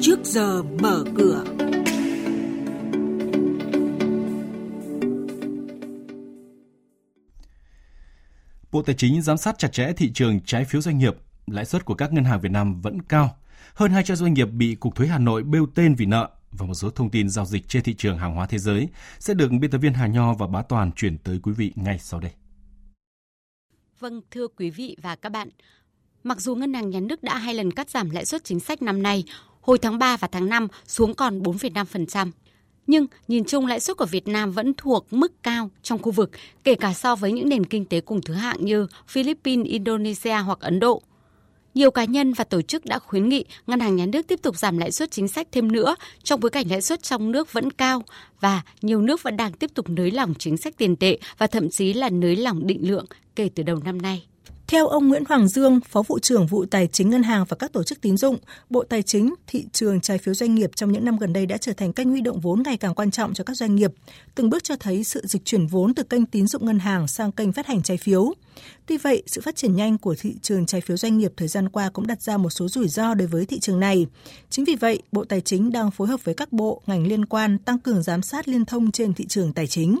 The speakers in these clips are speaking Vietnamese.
trước giờ mở cửa. Bộ Tài chính giám sát chặt chẽ thị trường trái phiếu doanh nghiệp, lãi suất của các ngân hàng Việt Nam vẫn cao. Hơn 200 doanh nghiệp bị Cục Thuế Hà Nội bêu tên vì nợ và một số thông tin giao dịch trên thị trường hàng hóa thế giới sẽ được biên tập viên Hà Nho và Bá Toàn chuyển tới quý vị ngay sau đây. Vâng, thưa quý vị và các bạn, mặc dù Ngân hàng Nhà nước đã hai lần cắt giảm lãi suất chính sách năm nay, hồi tháng 3 và tháng 5 xuống còn 4,5%. Nhưng nhìn chung lãi suất của Việt Nam vẫn thuộc mức cao trong khu vực, kể cả so với những nền kinh tế cùng thứ hạng như Philippines, Indonesia hoặc Ấn Độ. Nhiều cá nhân và tổ chức đã khuyến nghị ngân hàng nhà nước tiếp tục giảm lãi suất chính sách thêm nữa trong bối cảnh lãi suất trong nước vẫn cao và nhiều nước vẫn đang tiếp tục nới lỏng chính sách tiền tệ và thậm chí là nới lỏng định lượng kể từ đầu năm nay. Theo ông Nguyễn Hoàng Dương, Phó vụ trưởng vụ Tài chính Ngân hàng và các tổ chức tín dụng, Bộ Tài chính, thị trường trái phiếu doanh nghiệp trong những năm gần đây đã trở thành kênh huy động vốn ngày càng quan trọng cho các doanh nghiệp, từng bước cho thấy sự dịch chuyển vốn từ kênh tín dụng ngân hàng sang kênh phát hành trái phiếu. Tuy vậy, sự phát triển nhanh của thị trường trái phiếu doanh nghiệp thời gian qua cũng đặt ra một số rủi ro đối với thị trường này. Chính vì vậy, Bộ Tài chính đang phối hợp với các bộ, ngành liên quan tăng cường giám sát liên thông trên thị trường tài chính.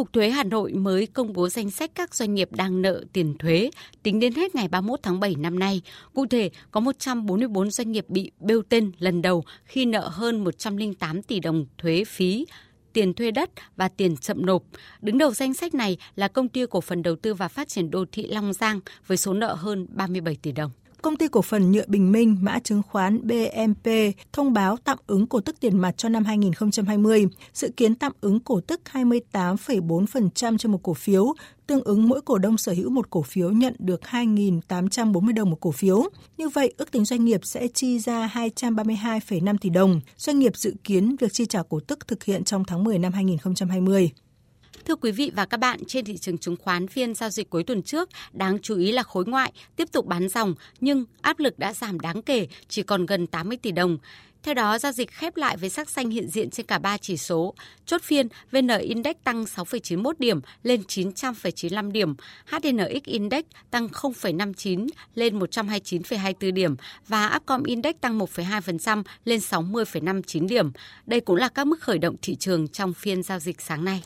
Cục Thuế Hà Nội mới công bố danh sách các doanh nghiệp đang nợ tiền thuế tính đến hết ngày 31 tháng 7 năm nay. Cụ thể, có 144 doanh nghiệp bị bêu tên lần đầu khi nợ hơn 108 tỷ đồng thuế phí tiền thuê đất và tiền chậm nộp. Đứng đầu danh sách này là công ty cổ phần đầu tư và phát triển đô thị Long Giang với số nợ hơn 37 tỷ đồng. Công ty cổ phần nhựa Bình Minh, mã chứng khoán BMP thông báo tạm ứng cổ tức tiền mặt cho năm 2020, dự kiến tạm ứng cổ tức 28,4% cho một cổ phiếu, tương ứng mỗi cổ đông sở hữu một cổ phiếu nhận được 2.840 đồng một cổ phiếu. Như vậy, ước tính doanh nghiệp sẽ chi ra 232,5 tỷ đồng. Doanh nghiệp dự kiến việc chi trả cổ tức thực hiện trong tháng 10 năm 2020. Thưa quý vị và các bạn, trên thị trường chứng khoán phiên giao dịch cuối tuần trước, đáng chú ý là khối ngoại tiếp tục bán dòng nhưng áp lực đã giảm đáng kể, chỉ còn gần 80 tỷ đồng. Theo đó, giao dịch khép lại với sắc xanh hiện diện trên cả ba chỉ số. Chốt phiên, VN Index tăng 6,91 điểm lên 900,95 điểm, HNX Index tăng 0,59 lên 129,24 điểm và Upcom Index tăng 1,2% lên 60,59 điểm. Đây cũng là các mức khởi động thị trường trong phiên giao dịch sáng nay.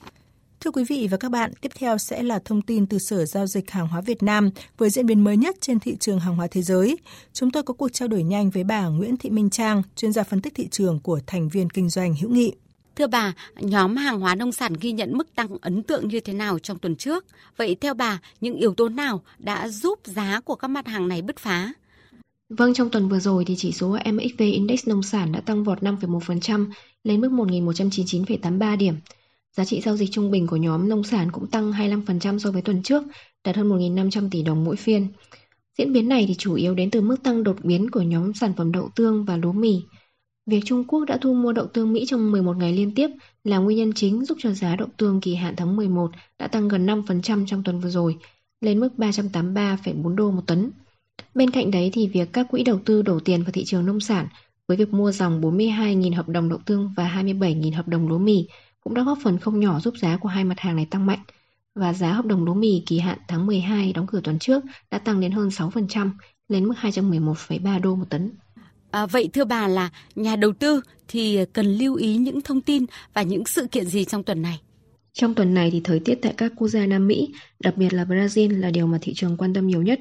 Thưa quý vị và các bạn, tiếp theo sẽ là thông tin từ Sở Giao dịch Hàng hóa Việt Nam với diễn biến mới nhất trên thị trường hàng hóa thế giới. Chúng tôi có cuộc trao đổi nhanh với bà Nguyễn Thị Minh Trang, chuyên gia phân tích thị trường của thành viên kinh doanh hữu nghị. Thưa bà, nhóm hàng hóa nông sản ghi nhận mức tăng ấn tượng như thế nào trong tuần trước? Vậy theo bà, những yếu tố nào đã giúp giá của các mặt hàng này bứt phá? Vâng, trong tuần vừa rồi thì chỉ số MXV Index nông sản đã tăng vọt 5,1% lên mức 1.199,83 điểm. Giá trị giao dịch trung bình của nhóm nông sản cũng tăng 25% so với tuần trước, đạt hơn 1.500 tỷ đồng mỗi phiên. Diễn biến này thì chủ yếu đến từ mức tăng đột biến của nhóm sản phẩm đậu tương và lúa mì. Việc Trung Quốc đã thu mua đậu tương Mỹ trong 11 ngày liên tiếp là nguyên nhân chính giúp cho giá đậu tương kỳ hạn tháng 11 đã tăng gần 5% trong tuần vừa rồi, lên mức 383,4 đô một tấn. Bên cạnh đấy thì việc các quỹ đầu tư đổ tiền vào thị trường nông sản với việc mua dòng 42.000 hợp đồng đậu tương và 27.000 hợp đồng lúa mì cũng đã góp phần không nhỏ giúp giá của hai mặt hàng này tăng mạnh và giá hợp đồng lúa mì kỳ hạn tháng 12 đóng cửa tuần trước đã tăng đến hơn 6% lên mức 211,3 đô một tấn. À, vậy thưa bà là nhà đầu tư thì cần lưu ý những thông tin và những sự kiện gì trong tuần này? Trong tuần này thì thời tiết tại các quốc gia Nam Mỹ, đặc biệt là Brazil là điều mà thị trường quan tâm nhiều nhất.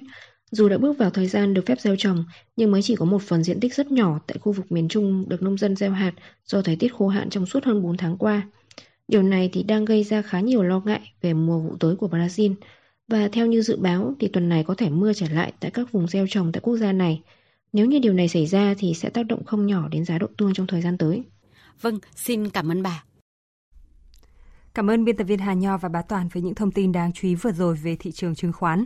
Dù đã bước vào thời gian được phép gieo trồng, nhưng mới chỉ có một phần diện tích rất nhỏ tại khu vực miền Trung được nông dân gieo hạt do thời tiết khô hạn trong suốt hơn 4 tháng qua. Điều này thì đang gây ra khá nhiều lo ngại về mùa vụ tới của Brazil. Và theo như dự báo thì tuần này có thể mưa trở lại tại các vùng gieo trồng tại quốc gia này. Nếu như điều này xảy ra thì sẽ tác động không nhỏ đến giá đậu tương trong thời gian tới. Vâng, xin cảm ơn bà. Cảm ơn biên tập viên Hà Nho và Bá Toàn với những thông tin đáng chú ý vừa rồi về thị trường chứng khoán.